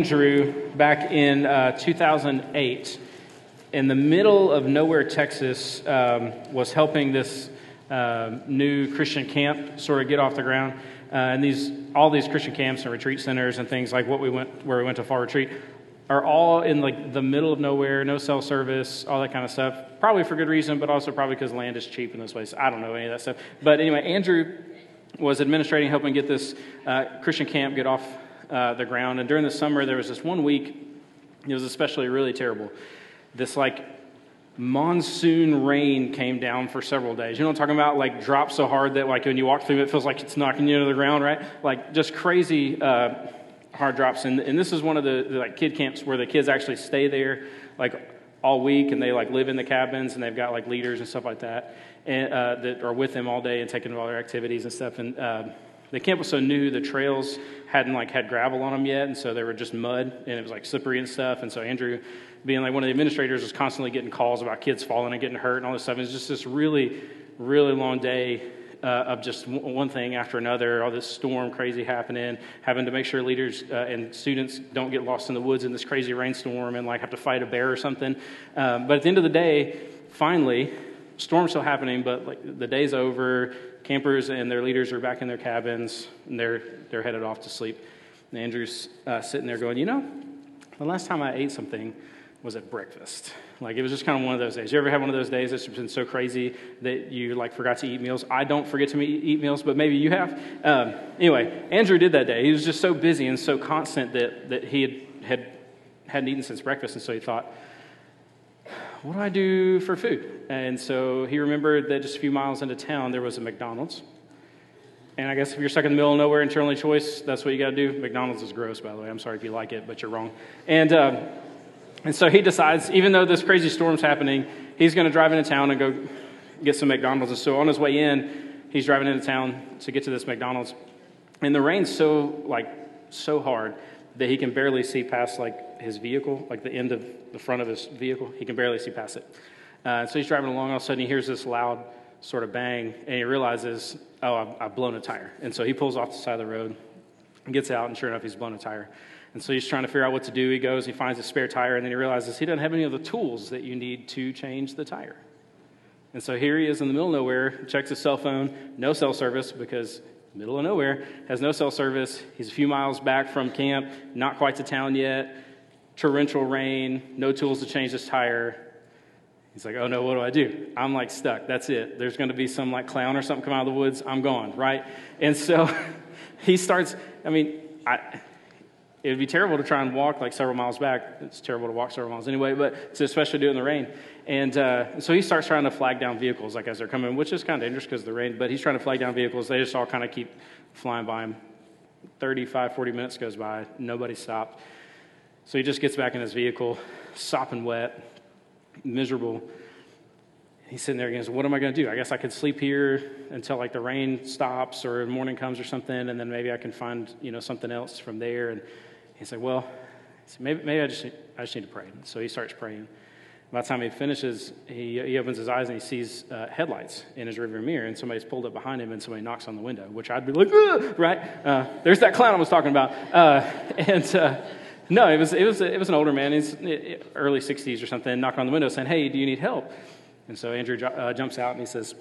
Andrew back in uh, 2008 in the middle of nowhere, Texas, um, was helping this uh, new Christian camp sort of get off the ground. Uh, and these, all these Christian camps and retreat centers and things like what we went, where we went to fall retreat, are all in like the middle of nowhere, no cell service, all that kind of stuff. Probably for good reason, but also probably because land is cheap in those places. I don't know any of that stuff. But anyway, Andrew was administrating, helping get this uh, Christian camp get off uh, the ground. And during the summer, there was this one week, it was especially really terrible. This like monsoon rain came down for several days. You know I'm talking about? Like drop so hard that like when you walk through it, it feels like it's knocking you into the ground, right? Like just crazy uh, hard drops. And, and this is one of the, the like kid camps where the kids actually stay there like all week and they like live in the cabins and they've got like leaders and stuff like that and, uh, that are with them all day and taking all their activities and stuff. And uh, the camp was so new, the trails hadn't like had gravel on them yet, and so they were just mud, and it was like slippery and stuff. And so Andrew, being like one of the administrators, was constantly getting calls about kids falling and getting hurt and all this stuff. It was just this really, really long day uh, of just one thing after another, all this storm crazy happening, having to make sure leaders uh, and students don't get lost in the woods in this crazy rainstorm and like have to fight a bear or something. Um, but at the end of the day, finally, storm's still happening, but like the day's over. Campers and their leaders are back in their cabins, and they're they're headed off to sleep. And Andrew's uh, sitting there going, you know, the last time I ate something was at breakfast. Like it was just kind of one of those days. You ever have one of those days that's been so crazy that you like forgot to eat meals? I don't forget to eat meals, but maybe you have. Um, anyway, Andrew did that day. He was just so busy and so constant that that he had, had hadn't eaten since breakfast, and so he thought, what do I do for food? And so he remembered that just a few miles into town, there was a McDonald's. And I guess if you're stuck in the middle of nowhere, internally choice, that's what you got to do. McDonald's is gross, by the way. I'm sorry if you like it, but you're wrong. And, um, and so he decides, even though this crazy storm's happening, he's going to drive into town and go get some McDonald's. And so on his way in, he's driving into town to get to this McDonald's. And the rain's so, like, so hard that he can barely see past, like, his vehicle, like the end of the front of his vehicle. He can barely see past it. Uh, so he's driving along, all of a sudden he hears this loud sort of bang, and he realizes, oh, I've, I've blown a tire. And so he pulls off the side of the road, and gets out, and sure enough, he's blown a tire. And so he's trying to figure out what to do. He goes, he finds a spare tire, and then he realizes he doesn't have any of the tools that you need to change the tire. And so here he is in the middle of nowhere, checks his cell phone, no cell service because middle of nowhere, has no cell service. He's a few miles back from camp, not quite to town yet torrential rain, no tools to change this tire. He's like, oh no, what do I do? I'm like stuck. That's it. There's going to be some like clown or something come out of the woods. I'm gone, right? And so he starts, I mean, I, it would be terrible to try and walk like several miles back. It's terrible to walk several miles anyway, but to especially do it in the rain. And uh, so he starts trying to flag down vehicles like as they're coming, which is kind of dangerous because of the rain, but he's trying to flag down vehicles. They just all kind of keep flying by him. 35, 40 minutes goes by. Nobody stopped. So he just gets back in his vehicle, sopping wet, miserable. He's sitting there again. What am I going to do? I guess I could sleep here until like the rain stops or morning comes or something, and then maybe I can find you know something else from there. And he's said, well, maybe, maybe I just I just need to pray. So he starts praying. By the time he finishes, he, he opens his eyes and he sees uh, headlights in his rearview mirror, and somebody's pulled up behind him, and somebody knocks on the window, which I'd be like, right? Uh, there's that clown I was talking about, uh, and uh, no, it was, it was, it was an older man, he's early 60s or something, knocking on the window saying, Hey, do you need help? And so Andrew uh, jumps out and he says,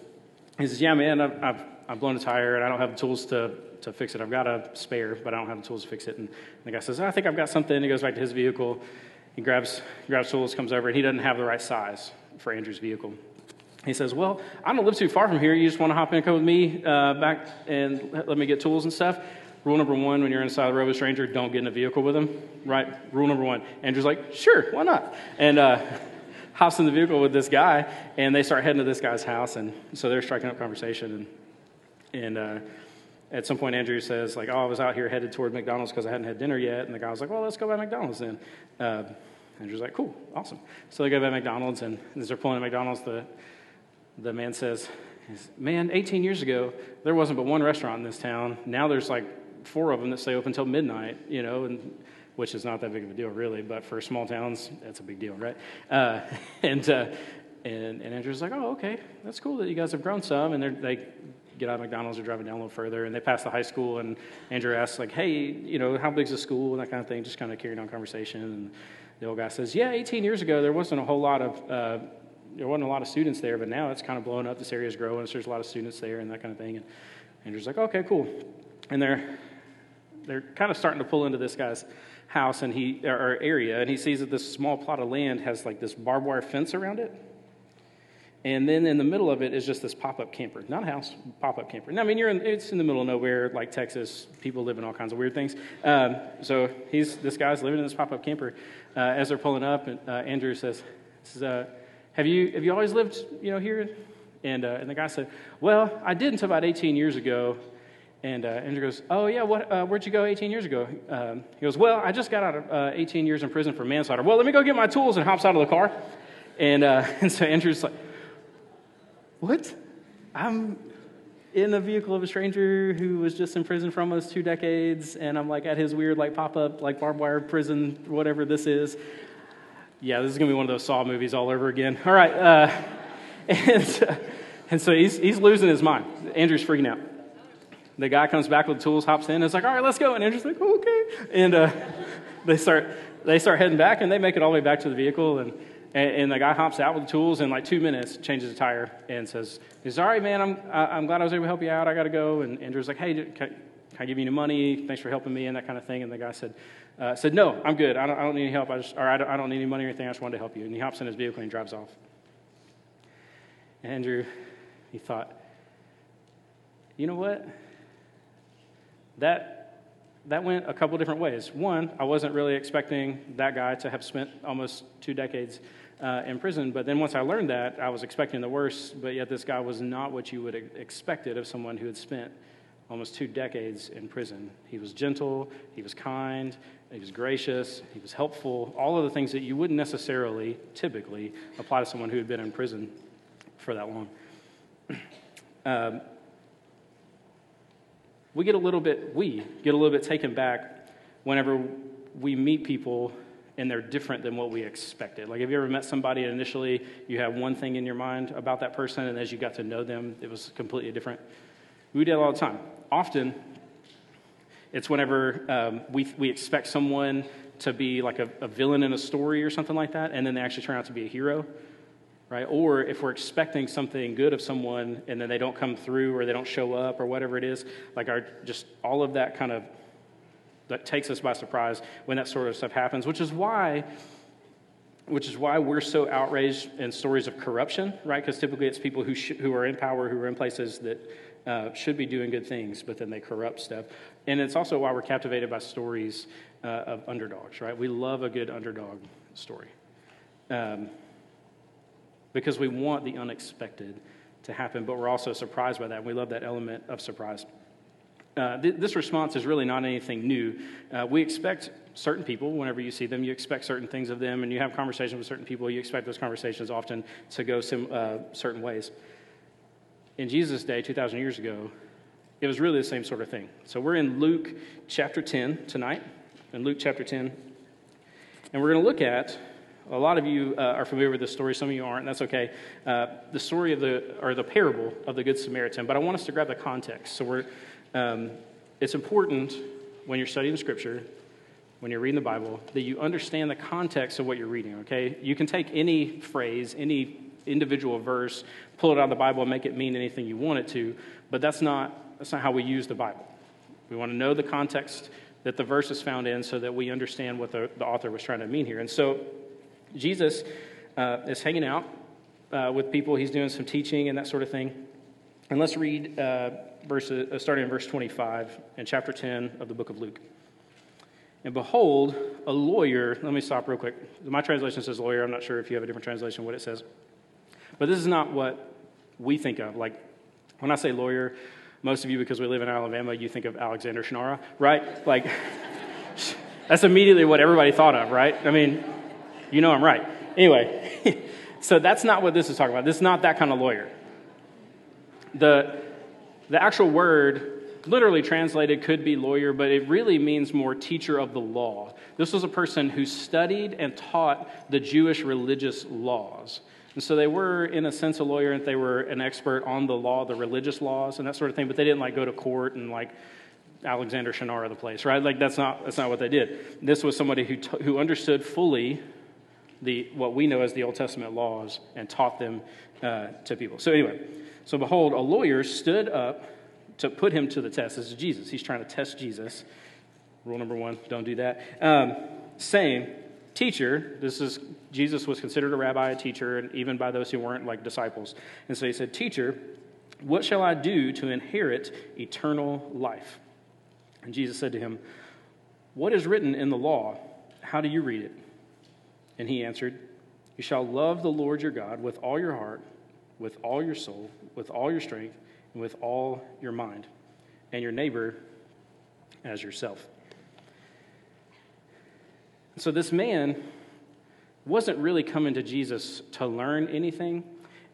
he says, Yeah, man, I've, I've, I've, blown a tire and I don't have the tools to, to fix it. I've got a spare, but I don't have the tools to fix it. And the guy says, I think I've got something. He goes back to his vehicle. He grabs, grabs tools, comes over, and he doesn't have the right size for Andrew's vehicle. He says, Well, I don't live too far from here. You just want to hop in and come with me uh, back and let me get tools and stuff? Rule number one when you're inside the road with a stranger, don't get in a vehicle with them, right? Rule number one. Andrew's like, sure, why not? And uh, hops in the vehicle with this guy, and they start heading to this guy's house. And so they're striking up conversation. And, and uh, at some point, Andrew says, like, oh, I was out here headed toward McDonald's because I hadn't had dinner yet. And the guy was like, well, let's go by McDonald's then. Uh, Andrew's like, cool, awesome. So they go by McDonald's, and as they're pulling at McDonald's, the, the man says, man, 18 years ago, there wasn't but one restaurant in this town. Now there's like four of them that stay open until midnight, you know, and which is not that big of a deal, really. But for small towns, that's a big deal, right? Uh, and, uh, and and Andrew's like, oh, okay, that's cool that you guys have grown some, and they get out of McDonald's or driving down a little further, and they pass the high school, and Andrew asks like, "Hey, you know, how big's the school?" and that kind of thing, just kind of carrying on conversation. And the old guy says, "Yeah, 18 years ago there wasn't a whole lot of uh, there wasn't a lot of students there, but now it's kind of blowing up. This area is growing, so there's a lot of students there and that kind of thing." And Andrew's like, "Okay, cool," and they're they're kind of starting to pull into this guy's house and he or area, and he sees that this small plot of land has like this barbed wire fence around it. And then in the middle of it is just this pop up camper. Not a house, pop up camper. Now, I mean, you're in, it's in the middle of nowhere, like Texas. People live in all kinds of weird things. Um, so he's, this guy's living in this pop up camper. Uh, as they're pulling up, and, uh, Andrew says, says uh, have, you, have you always lived you know, here? And, uh, and the guy said, Well, I did until about 18 years ago. And uh, Andrew goes, Oh, yeah, what, uh, where'd you go 18 years ago? Um, he goes, Well, I just got out of 18 years in prison for manslaughter. Well, let me go get my tools and hops out of the car. And, and so Andrew's like, what? I'm in a vehicle of a stranger who was just in prison for almost two decades, and I'm like at his weird like pop up like barbed wire prison, whatever this is. Yeah, this is gonna be one of those Saw movies all over again. All right, uh, and and so he's he's losing his mind. Andrew's freaking out. The guy comes back with the tools, hops in, and is like, "All right, let's go." And Andrew's like, "Okay," and uh, they start they start heading back, and they make it all the way back to the vehicle, and and, and, the guy hops out with the tools in like two minutes, changes the tire, and says, "He's all right, man. I'm I'm glad I was able to help you out. I got to go." And Andrew's like, "Hey, can, can, I give you any money? Thanks for helping me and that kind of thing." And the guy said, uh, "said No, I'm good. I don't, I don't need any help. I just or I don't, I don't need any money or anything. I just wanted to help you." And he hops in his vehicle and drives off. And Andrew, he thought, "You know what? That." That went a couple different ways. One, I wasn't really expecting that guy to have spent almost two decades uh, in prison. But then once I learned that, I was expecting the worst, but yet this guy was not what you would have expected of someone who had spent almost two decades in prison. He was gentle, he was kind, he was gracious, he was helpful, all of the things that you wouldn't necessarily, typically, apply to someone who had been in prison for that long. Um, we get a little bit, we get a little bit taken back whenever we meet people and they're different than what we expected. Like, have you ever met somebody and initially you have one thing in your mind about that person, and as you got to know them, it was completely different? We do that all the time. Often, it's whenever um, we, we expect someone to be like a, a villain in a story or something like that, and then they actually turn out to be a hero, right? Or if we're expecting something good of someone and then they don't come through or they don't show up or whatever it is, like our just all of that kind of that takes us by surprise when that sort of stuff happens, which is why which is why we're so outraged in stories of corruption, right? Because typically it's people who, sh- who are in power, who are in places that uh, should be doing good things, but then they corrupt stuff. And it's also why we're captivated by stories uh, of underdogs, right? We love a good underdog story um, because we want the unexpected to happen, but we're also surprised by that. And we love that element of surprise. Uh, th- this response is really not anything new. Uh, we expect certain people, whenever you see them, you expect certain things of them, and you have conversations with certain people, you expect those conversations often to go sim- uh, certain ways. In Jesus' day, 2,000 years ago, it was really the same sort of thing. So we're in Luke chapter 10 tonight, in Luke chapter 10, and we're going to look at. A lot of you uh, are familiar with this story. Some of you aren't. That's okay. Uh, the story of the or the parable of the Good Samaritan. But I want us to grab the context. So we're um, it's important when you're studying Scripture, when you're reading the Bible, that you understand the context of what you're reading, okay? You can take any phrase, any individual verse, pull it out of the Bible and make it mean anything you want it to, but that's not, that's not how we use the Bible. We want to know the context that the verse is found in so that we understand what the, the author was trying to mean here. And so Jesus uh, is hanging out uh, with people, he's doing some teaching and that sort of thing. And let's read uh, verse, uh, starting in verse 25 in chapter 10 of the book of Luke. And behold, a lawyer, let me stop real quick. My translation says lawyer. I'm not sure if you have a different translation what it says. But this is not what we think of. Like, when I say lawyer, most of you, because we live in Alabama, you think of Alexander Shunnarah, right? Like, that's immediately what everybody thought of, right? I mean, you know I'm right. Anyway, so that's not what this is talking about. This is not that kind of lawyer. The, the actual word literally translated could be lawyer, but it really means more teacher of the law. This was a person who studied and taught the Jewish religious laws. And so they were, in a sense, a lawyer, and they were an expert on the law, the religious laws, and that sort of thing. But they didn't like go to court and like Alexander Shunnarah the place, right? Like that's not that's not what they did. This was somebody who t- who understood fully the what we know as the Old Testament laws and taught them uh, to people. So anyway, so behold, a lawyer stood up to put him to the test. This is Jesus. He's trying to test Jesus. Rule number one: don't do that. Um, saying, teacher, this is Jesus was considered a rabbi, a teacher, and even by those who weren't like disciples. And so he said, Teacher, what shall I do to inherit eternal life? And Jesus said to him, What is written in the law? How do you read it? And he answered, You shall love the Lord your God with all your heart, with all your soul, with all your strength, and with all your mind, and your neighbor as yourself. So this man wasn't really coming to Jesus to learn anything.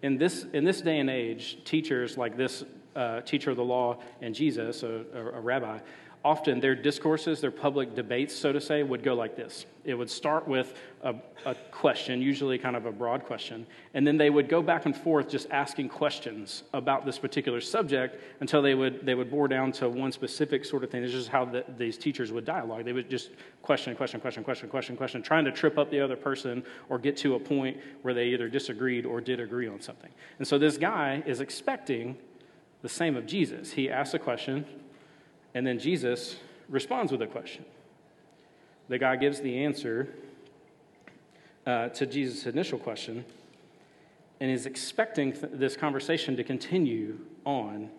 In this, in this day and age, teachers like this uh, teacher of the law and Jesus, a, a, a rabbi, often their discourses, their public debates, so to say, would go like this. It would start with a, a, question, usually kind of a broad question, and then they would go back and forth just asking questions about this particular subject until they would, they would bore down to one specific sort of thing. This is how the, these teachers would dialogue. They would just question, question, question, question, question, question, trying to trip up the other person or get to a point where they either disagreed or did agree on something. And so this guy is expecting the same of Jesus. He asks a question, and then Jesus responds with a question. The guy gives the answer uh, to Jesus' initial question and is expecting th- this conversation to continue on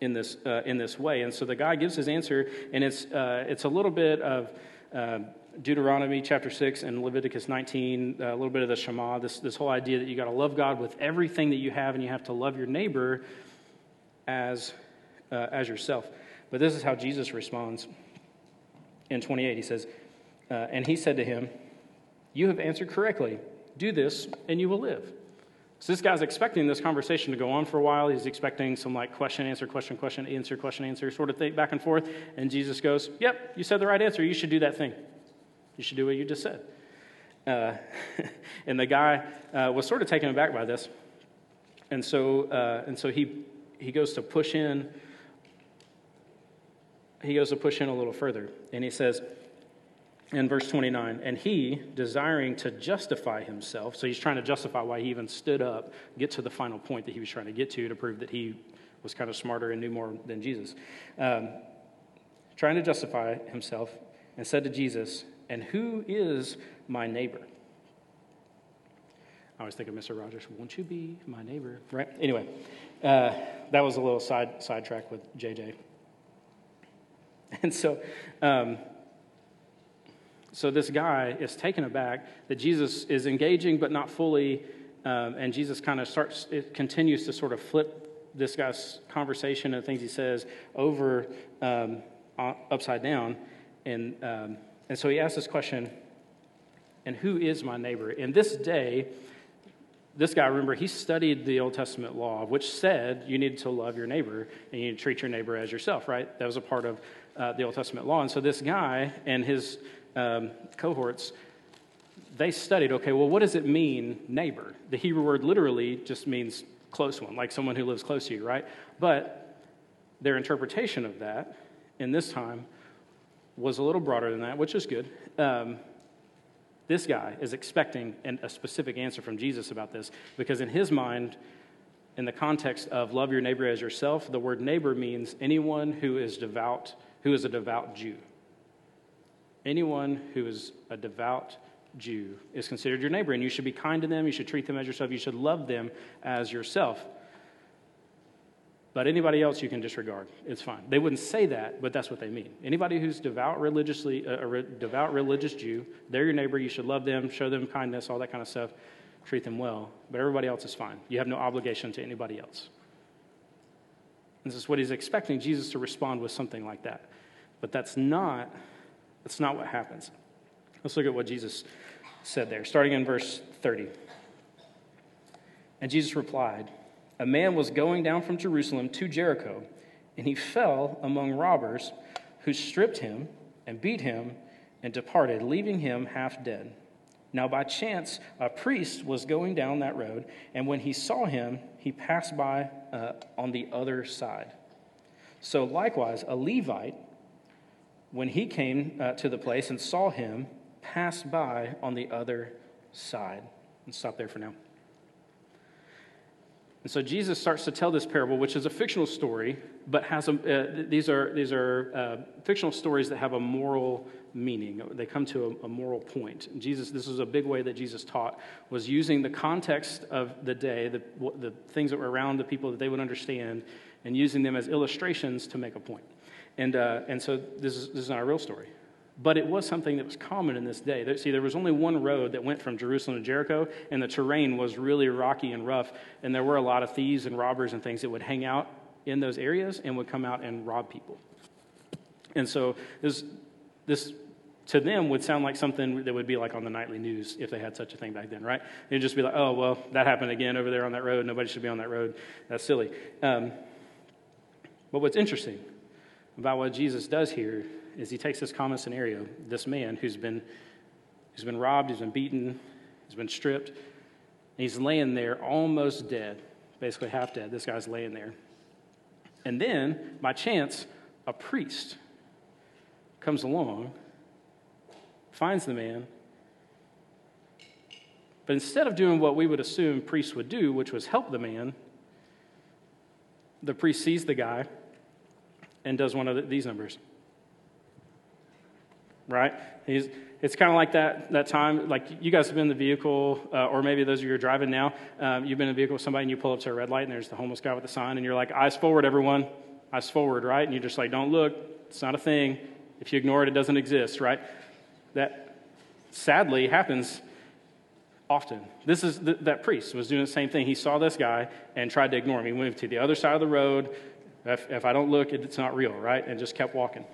in this, uh, in this way. And so the guy gives his answer, and it's, uh, it's a little bit of uh, Deuteronomy chapter 6 and Leviticus 19, uh, a little bit of the Shema, this, this whole idea that you got to love God with everything that you have, and you have to love your neighbor as uh, as yourself. But this is how Jesus responds in 28. He says, uh, And he said to him, You have answered correctly. Do this, and you will live. So this guy's expecting this conversation to go on for a while. He's expecting some like question, answer, question, question, answer, question, answer sort of thing back and forth. And Jesus goes, Yep, you said the right answer. You should do that thing. You should do what you just said. Uh, and the guy uh, was sort of taken aback by this. And so, uh, and so he, he goes to push in he goes to push in a little further, and he says in verse 29 and he, desiring to justify himself, so he's trying to justify why he even stood up, get to the final point that he was trying to get to to prove that he was kind of smarter and knew more than Jesus. Um, trying to justify himself, and said to Jesus, And who is my neighbor? I always think of Mr. Rogers, won't you be my neighbor? Right? Anyway, uh, that was a little side sidetrack with JJ. And so, um, so this guy is taken aback that Jesus is engaging but not fully, um, and Jesus kind of starts, it continues to sort of flip this guy's conversation and things he says over um, upside down. And, um, and so he asks this question, and who is my neighbor? In this day, this guy, remember, he studied the Old Testament law, which said you need to love your neighbor and you need to treat your neighbor as yourself, right? That was a part of uh, the Old Testament law. And so this guy and his um, cohorts, they studied okay, well, what does it mean, neighbor? The Hebrew word literally just means close one, like someone who lives close to you, right? But their interpretation of that in this time was a little broader than that, which is good. Um, this guy is expecting an, a specific answer from Jesus about this because, in his mind, in the context of love your neighbor as yourself, the word neighbor means anyone who is devout who is a devout Jew. Anyone who is a devout Jew is considered your neighbor, and you should be kind to them, you should treat them as yourself, you should love them as yourself. But anybody else you can disregard. It's fine. They wouldn't say that, but that's what they mean. Anybody who's devout religiously, uh, a re- devout religious Jew, they're your neighbor. You should love them, show them kindness, all that kind of stuff. Treat them well. But everybody else is fine. You have no obligation to anybody else. This is what he's expecting Jesus to respond with something like that. But that's not, that's not what happens. Let's look at what Jesus said there, starting in verse 30. And Jesus replied, A man was going down from Jerusalem to Jericho, and he fell among robbers who stripped him and beat him and departed, leaving him half dead. Now, by chance, a priest was going down that road, and when he saw him, he passed by uh, on the other side. So, likewise, a Levite, when he came uh, to the place and saw him, passed by on the other side. Let's stop there for now. And so Jesus starts to tell this parable, which is a fictional story, but has a, uh, these are, these are uh, fictional stories that have a moral meaning. They come to a, a, moral point. Jesus, this is a big way that Jesus taught, was using the context of the day, the, the things that were around the people that they would understand, and using them as illustrations to make a point. And, uh, and so this is, this is not a real story. But it was something that was common in this day. See, there was only one road that went from Jerusalem to Jericho, and the terrain was really rocky and rough, and there were a lot of thieves and robbers and things that would hang out in those areas and would come out and rob people. And so this, this to them would sound like something that would be like on the nightly news if they had such a thing back then, right? It'd just be like, oh, well, that happened again over there on that road. Nobody should be on that road. That's silly. Um, but what's interesting about what Jesus does here is he takes this common scenario, this man who's been, who's been robbed, he's been beaten, he's been stripped, and he's laying there almost dead, basically half dead. This guy's laying there. And then, by chance, a priest comes along, finds the man, but instead of doing what we would assume priests would do, which was help the man, the priest sees the guy and does one of these numbers right? He's, it's kind of like that, that time, like you guys have been in the vehicle, uh, or maybe those of you are driving now, um, you've been in a vehicle with somebody and you pull up to a red light and there's the homeless guy with the sign and you're like, eyes forward, everyone, eyes forward, right? And you're just like, don't look, it's not a thing. If you ignore it, it doesn't exist, right? That sadly happens often. This is that priest was doing the same thing. He saw this guy and tried to ignore him. He moved to the other side of the road. If, if I don't look, it's not real, right? And just kept walking.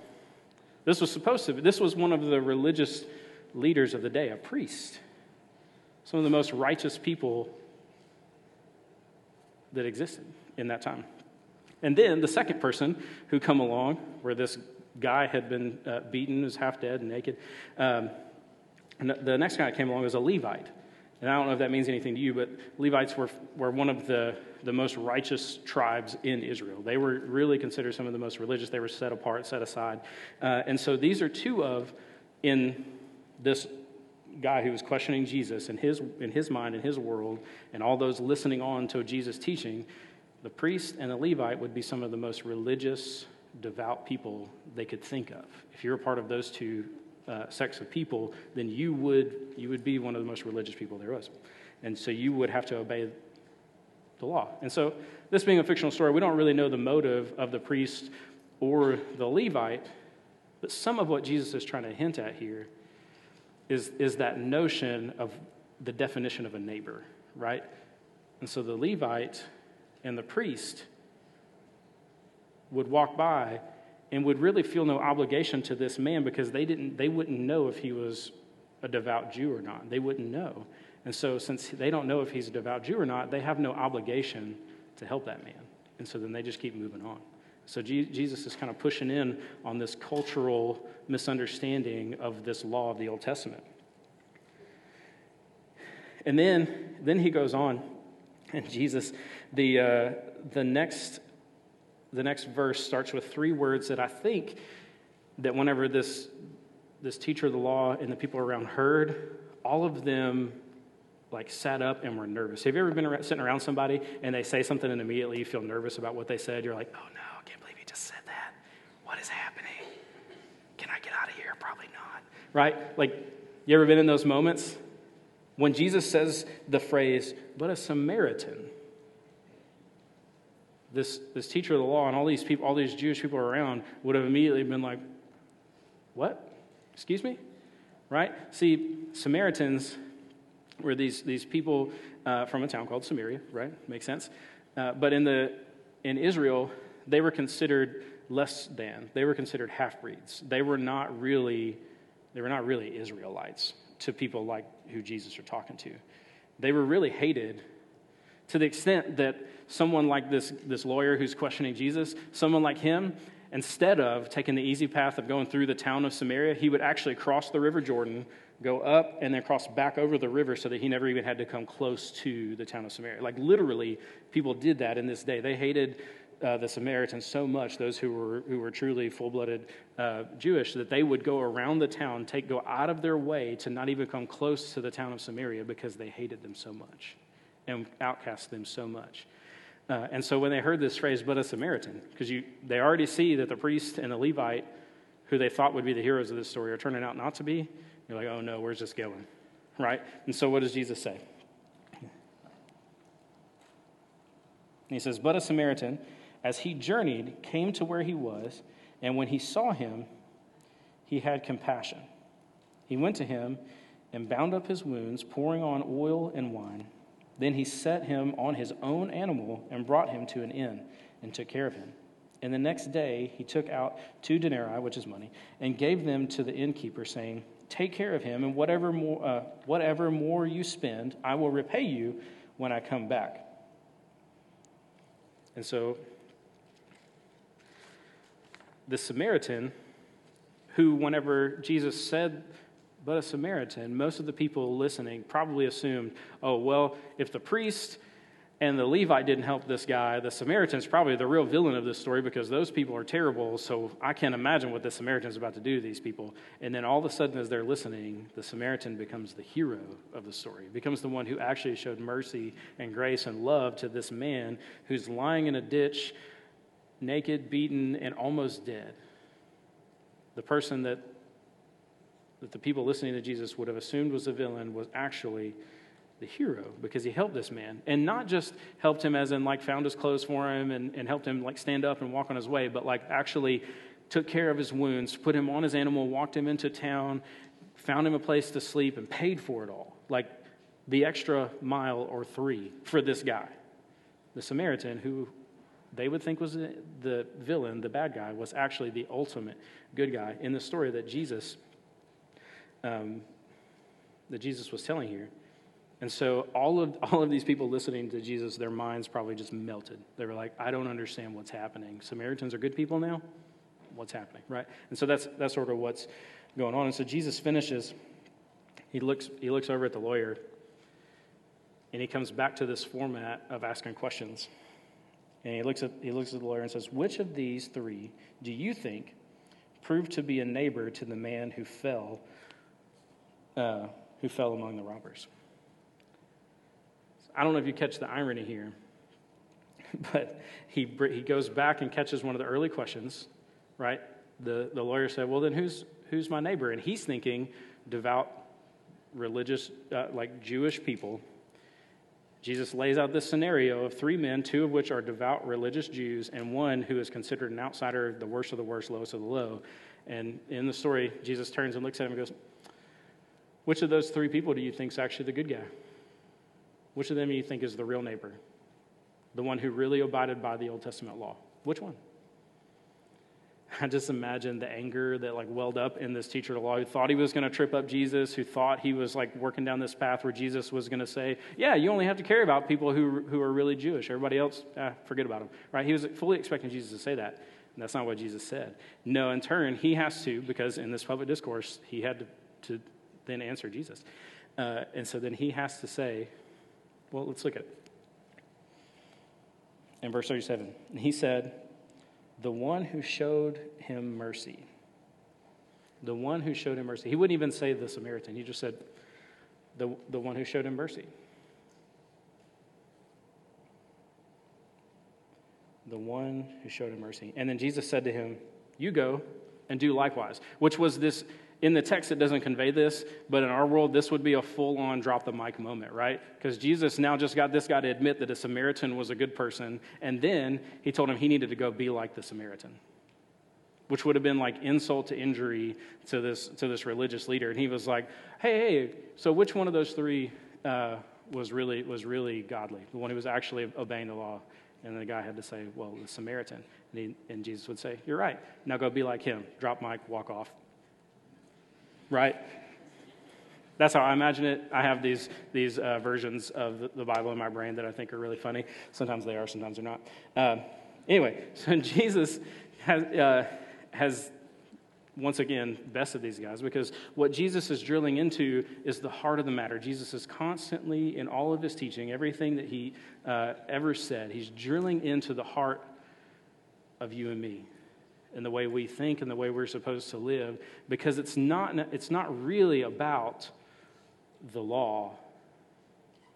This was supposed to be, this was one of the religious leaders of the day, a priest. Some of the most righteous people that existed in that time. And then the second person who come along, where this guy had been uh, beaten, was half dead and naked. Um, and the next guy that came along was a Levite. And I don't know if that means anything to you, but Levites were, were one of the, the most righteous tribes in Israel. They were really considered some of the most religious. They were set apart, set aside. Uh, and so these are two of, in this guy who was questioning Jesus in his, in his mind, in his world, and all those listening on to Jesus' teaching, the priest and the Levite would be some of the most religious, devout people they could think of. If you're a part of those two uh, sects of people, then you would, you would be one of the most religious people there was. And so you would have to obey the law. And so, this being a fictional story, we don't really know the motive of the priest or the Levite, but some of what Jesus is trying to hint at here is, is that notion of the definition of a neighbor, right? And so the Levite and the priest would walk by and would really feel no obligation to this man because they didn't they wouldn't know if he was a devout Jew or not. They wouldn't know. And so since they don't know if he's a devout Jew or not, they have no obligation to help that man. And so then they just keep moving on. So Jesus is kind of pushing in on this cultural misunderstanding of this law of the Old Testament. And then, then he goes on, and Jesus, the, uh, the next the next verse starts with three words that I think that whenever this, this teacher of the law and the people around heard, all of them like sat up and were nervous. Have you ever been around, sitting around somebody and they say something and immediately you feel nervous about what they said? You're like, oh no, I can't believe he just said that. What is happening? Can I get out of here? Probably not. Right? Like, you ever been in those moments? When Jesus says the phrase, but a Samaritan, this, this teacher of the law and all these people, all these Jewish people around would have immediately been like, What? Excuse me? Right? See, Samaritans were these, these people uh, from a town called Samaria, right? Makes sense. Uh, but in, the, in Israel, they were considered less than. They were considered half breeds. They were not really, they were not really Israelites to people like who Jesus are talking to. They were really hated To the extent that someone like this, this lawyer who's questioning Jesus, someone like him, instead of taking the easy path of going through the town of Samaria, he would actually cross the River Jordan, go up, and then cross back over the river so that he never even had to come close to the town of Samaria. Like literally, people did that in this day. They hated uh, the Samaritans so much, those who were, who were truly full blooded uh, Jewish, that they would go around the town, take, go out of their way to not even come close to the town of Samaria because they hated them so much and outcast them so much. Uh, and so when they heard this phrase, but a Samaritan, because they already see that the priest and the Levite, who they thought would be the heroes of this story, are turning out not to be, you're like, oh no, where's this going? Right? And so what does Jesus say? And he says, But a Samaritan, as he journeyed, came to where he was, and when he saw him, he had compassion. He went to him and bound up his wounds, pouring on oil and wine. Then he set him on his own animal and brought him to an inn and took care of him. And the next day he took out two denarii, which is money, and gave them to the innkeeper, saying, Take care of him, and whatever more, uh, whatever more you spend, I will repay you when I come back. And so the Samaritan, who, whenever Jesus said but a Samaritan, most of the people listening probably assumed, oh, well, if the priest and the Levite didn't help this guy, the Samaritan's probably the real villain of this story because those people are terrible, so I can't imagine what the Samaritan's about to do to these people. And then all of a sudden, as they're listening, the Samaritan becomes the hero of the story, becomes the one who actually showed mercy and grace and love to this man who's lying in a ditch, naked, beaten, and almost dead. The person that that the people listening to Jesus would have assumed was a villain was actually the hero because he helped this man. And not just helped him as in like found his clothes for him and, and helped him like stand up and walk on his way, but like actually took care of his wounds, put him on his animal, walked him into town, found him a place to sleep, and paid for it all. Like the extra mile or three for this guy. The Samaritan, who they would think was the villain, the bad guy, was actually the ultimate good guy in the story that Jesus um, that Jesus was telling here. And so all of, all of these people listening to Jesus, their minds probably just melted. They were like, I don't understand what's happening. Samaritans are good people now? What's happening, right? And so that's, that's sort of what's going on. And so Jesus finishes. He looks, he looks over at the lawyer, and he comes back to this format of asking questions. And he looks, at, he looks at the lawyer and says, Which of these three do you think proved to be a neighbor to the man who fell uh, who fell among the robbers. I don't know if you catch the irony here, but he, he goes back and catches one of the early questions, right? The, the lawyer said, Well, then who's, who's my neighbor? And he's thinking devout, religious, uh, like Jewish people. Jesus lays out this scenario of three men, two of which are devout religious Jews, and one who is considered an outsider, the worst of the worst, lowest of the low. And in the story, Jesus turns and looks at him and goes, which of those three people do you think is actually the good guy? Which of them do you think is the real neighbor? The one who really abided by the Old Testament law? Which one? I just imagine the anger that like welled up in this teacher of law who thought he was going to trip up Jesus, who thought he was like working down this path where Jesus was going to say, "Yeah, you only have to care about people who who are really Jewish. Everybody else, ah, forget about them." Right? He was fully expecting Jesus to say that, and that's not what Jesus said. No, in turn, he has to because in this public discourse, he had to, to then answer Jesus. Uh, and so then he has to say, well, let's look at it. In verse 37, he said, The one who showed him mercy. The one who showed him mercy. He wouldn't even say the Samaritan, he just said, The, the one who showed him mercy. The one who showed him mercy. And then Jesus said to him, You go and do likewise, which was this in the text, it doesn't convey this, but in our world, this would be a full on drop the mic moment, right? Because Jesus now just got this guy to admit that a Samaritan was a good person, and then he told him he needed to go be like the Samaritan, which would have been like insult to injury to this, to this religious leader. And he was like, hey, hey, so which one of those three uh, was, really, was really godly? The one who was actually obeying the law? And the guy had to say, well, the Samaritan. And, he, and Jesus would say, you're right. Now go be like him. Drop mic, walk off right? That's how I imagine it. I have these, these uh, versions of the, Bible in my brain that I think are really funny. Sometimes they are, sometimes they're not. Uh, anyway, so Jesus has, uh, has once again bested these guys because what Jesus is drilling into is the heart of the matter. Jesus is constantly, in all of his teaching, everything that he uh, ever said, he's drilling into the heart of you and me and the way we think and the way we're supposed to live because it's not, it's not really about the law,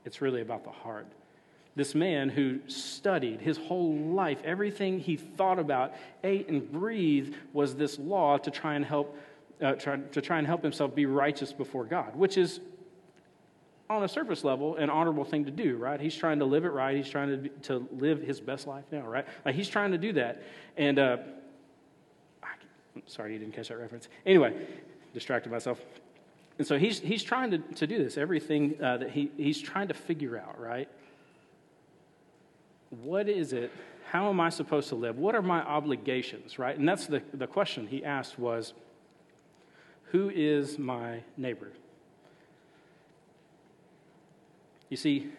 it's really about the heart. This man who studied his whole life, everything he thought about, ate and breathed was this law to try and help, uh, try, to try and help himself be righteous before God, which is on a surface level, an honorable thing to do, right? He's trying to live it right. He's trying to, to live his best life now, right? Like he's trying to do that. And uh, sorry, you didn't catch that reference. Anyway, distracted myself. And so he's, he's trying to, to do this, everything uh, that he, he's trying to figure out, right? What is it? How am I supposed to live? What are my obligations, right? And that's the, the question he asked was, who is my neighbor? You see,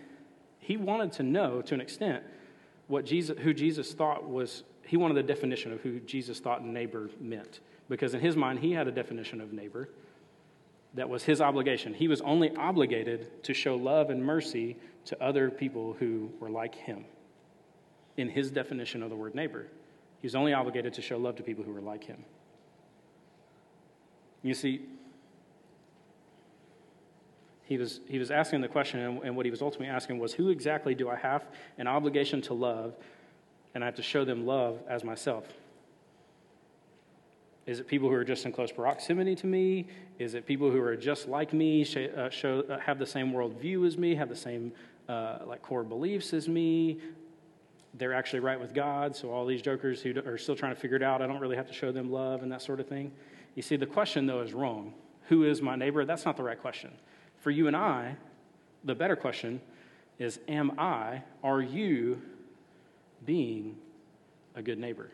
he wanted to know to an extent what Jesus, who Jesus thought was, he wanted the definition of who Jesus thought neighbor meant. Because in his mind, he had a definition of neighbor that was his obligation. He was only obligated to show love and mercy to other people who were like him. In his definition of the word neighbor, he was only obligated to show love to people who were like him. You see, he was, he was asking the question, and, and what he was ultimately asking was who exactly do I have an obligation to love, and I have to show them love as myself? Is it people who are just in close proximity to me? Is it people who are just like me, uh, show, uh, have the same worldview as me, have the same uh, like core beliefs as me? They're actually right with God, so all these jokers who are still trying to figure it out, I don't really have to show them love and that sort of thing. You see, the question though is wrong. Who is my neighbor? That's not the right question. For you and I, the better question is Am I, are you being a good neighbor?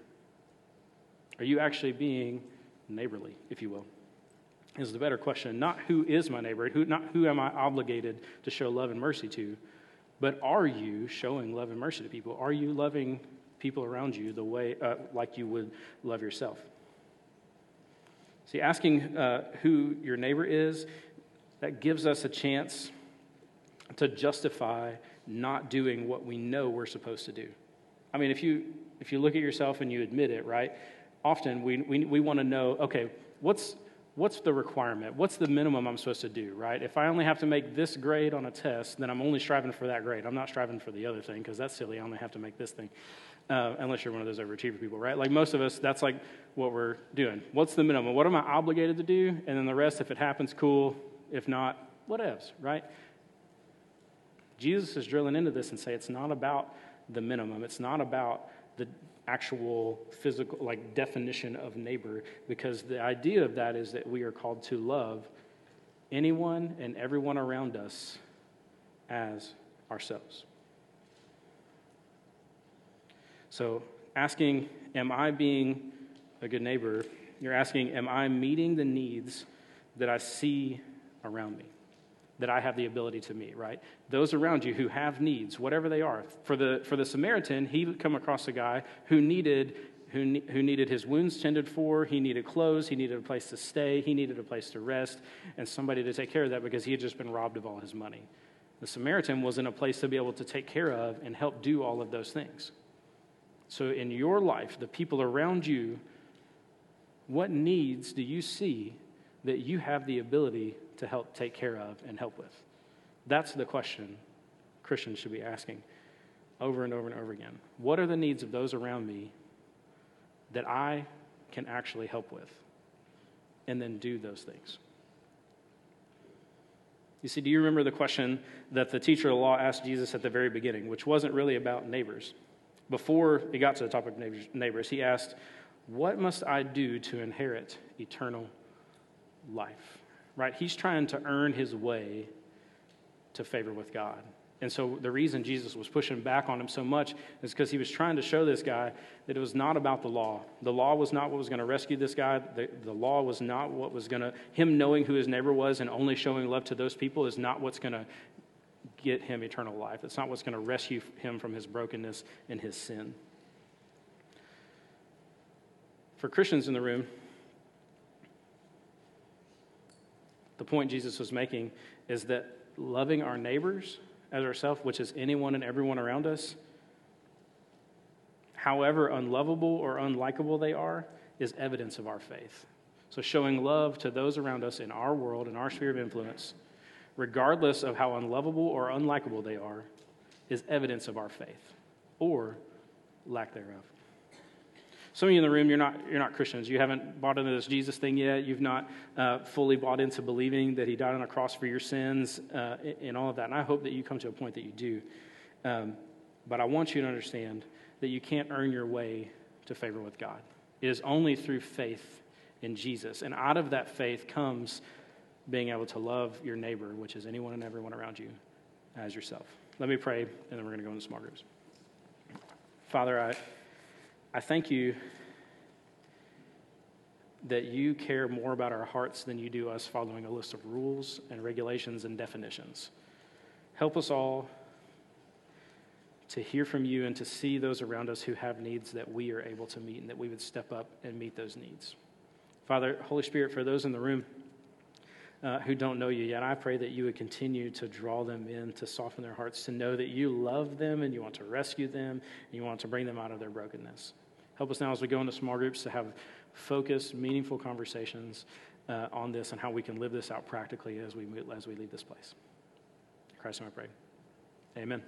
Are you actually being neighborly, if you will? Is the better question. Not who is my neighbor, who, not who am I obligated to show love and mercy to, but are you showing love and mercy to people? Are you loving people around you the way, uh, like you would love yourself? See, asking uh, who your neighbor is, that gives us a chance to justify not doing what we know we're supposed to do. I mean, if you, if you look at yourself and you admit it, right? often we, we, we want to know okay, what's, what's the requirement? What's the minimum I'm supposed to do, right? If I only have to make this grade on a test, then I'm only striving for that grade. I'm not striving for the other thing because that's silly. I only have to make this thing. Uh, unless you're one of those overachiever people, right? Like most of us, that's like what we're doing. What's the minimum? What am I obligated to do? And then the rest, if it happens, cool. If not, whatevs, right? Jesus is drilling into this and say it's not about the minimum. It's not about the actual physical, like definition of neighbor, because the idea of that is that we are called to love anyone and everyone around us as ourselves. So, asking, Am I being a good neighbor? You're asking, Am I meeting the needs that I see around me? That I have the ability to meet, right? Those around you who have needs, whatever they are. For the, for the Samaritan, he come across a guy who needed, who, who needed his wounds tended for, he needed clothes, he needed a place to stay, he needed a place to rest, and somebody to take care of that because he had just been robbed of all his money. The Samaritan was in a place to be able to take care of and help do all of those things. So, in your life, the people around you, what needs do you see that you have the ability to help take care of and help with? That's the question Christians should be asking over and over and over again. What are the needs of those around me that I can actually help with? And then do those things. You see, do you remember the question that the teacher of the law asked Jesus at the very beginning, which wasn't really about neighbors? Before he got to the topic of neighbors, he asked, What must I do to inherit eternal life? Right? He's trying to earn his way to favor with God. And so the reason Jesus was pushing back on him so much is because he was trying to show this guy that it was not about the law. The law was not what was going to rescue this guy. The, the law was not what was going to, him knowing who his neighbor was and only showing love to those people is not what's going to get him eternal life. It's not what's going to rescue him from his brokenness and his sin. For Christians in the room, the point Jesus was making is that loving our neighbors as ourselves, which is anyone and everyone around us, however unlovable or unlikable they are, is evidence of our faith. So, showing love to those around us in our world, in our sphere of influence, regardless of how unlovable or unlikable they are, is evidence of our faith or lack thereof. Some of you in the room, you're not, you're not Christians. You haven't bought into this Jesus thing yet. You've not uh, fully bought into believing that He died on a cross for your sins uh, and all of that. And I hope that you come to a point that you do. Um, but I want you to understand that you can't earn your way to favor with God. It is only through faith in Jesus. And out of that faith comes being able to love your neighbor, which is anyone and everyone around you, as yourself. Let me pray, and then we're going to go into small groups. Father, I. I thank you that you care more about our hearts than you do us following a list of rules and regulations and definitions. Help us all to hear from you and to see those around us who have needs that we are able to meet and that we would step up and meet those needs. Father, Holy Spirit, for those in the room uh, who don't know you yet, I pray that you would continue to draw them in, to soften their hearts, to know that you love them and you want to rescue them and you want to bring them out of their brokenness. Help us now as we go into small groups to have focused, meaningful conversations uh, on this and how we can live this out practically as we, as we leave this place. Christ, I pray. Amen.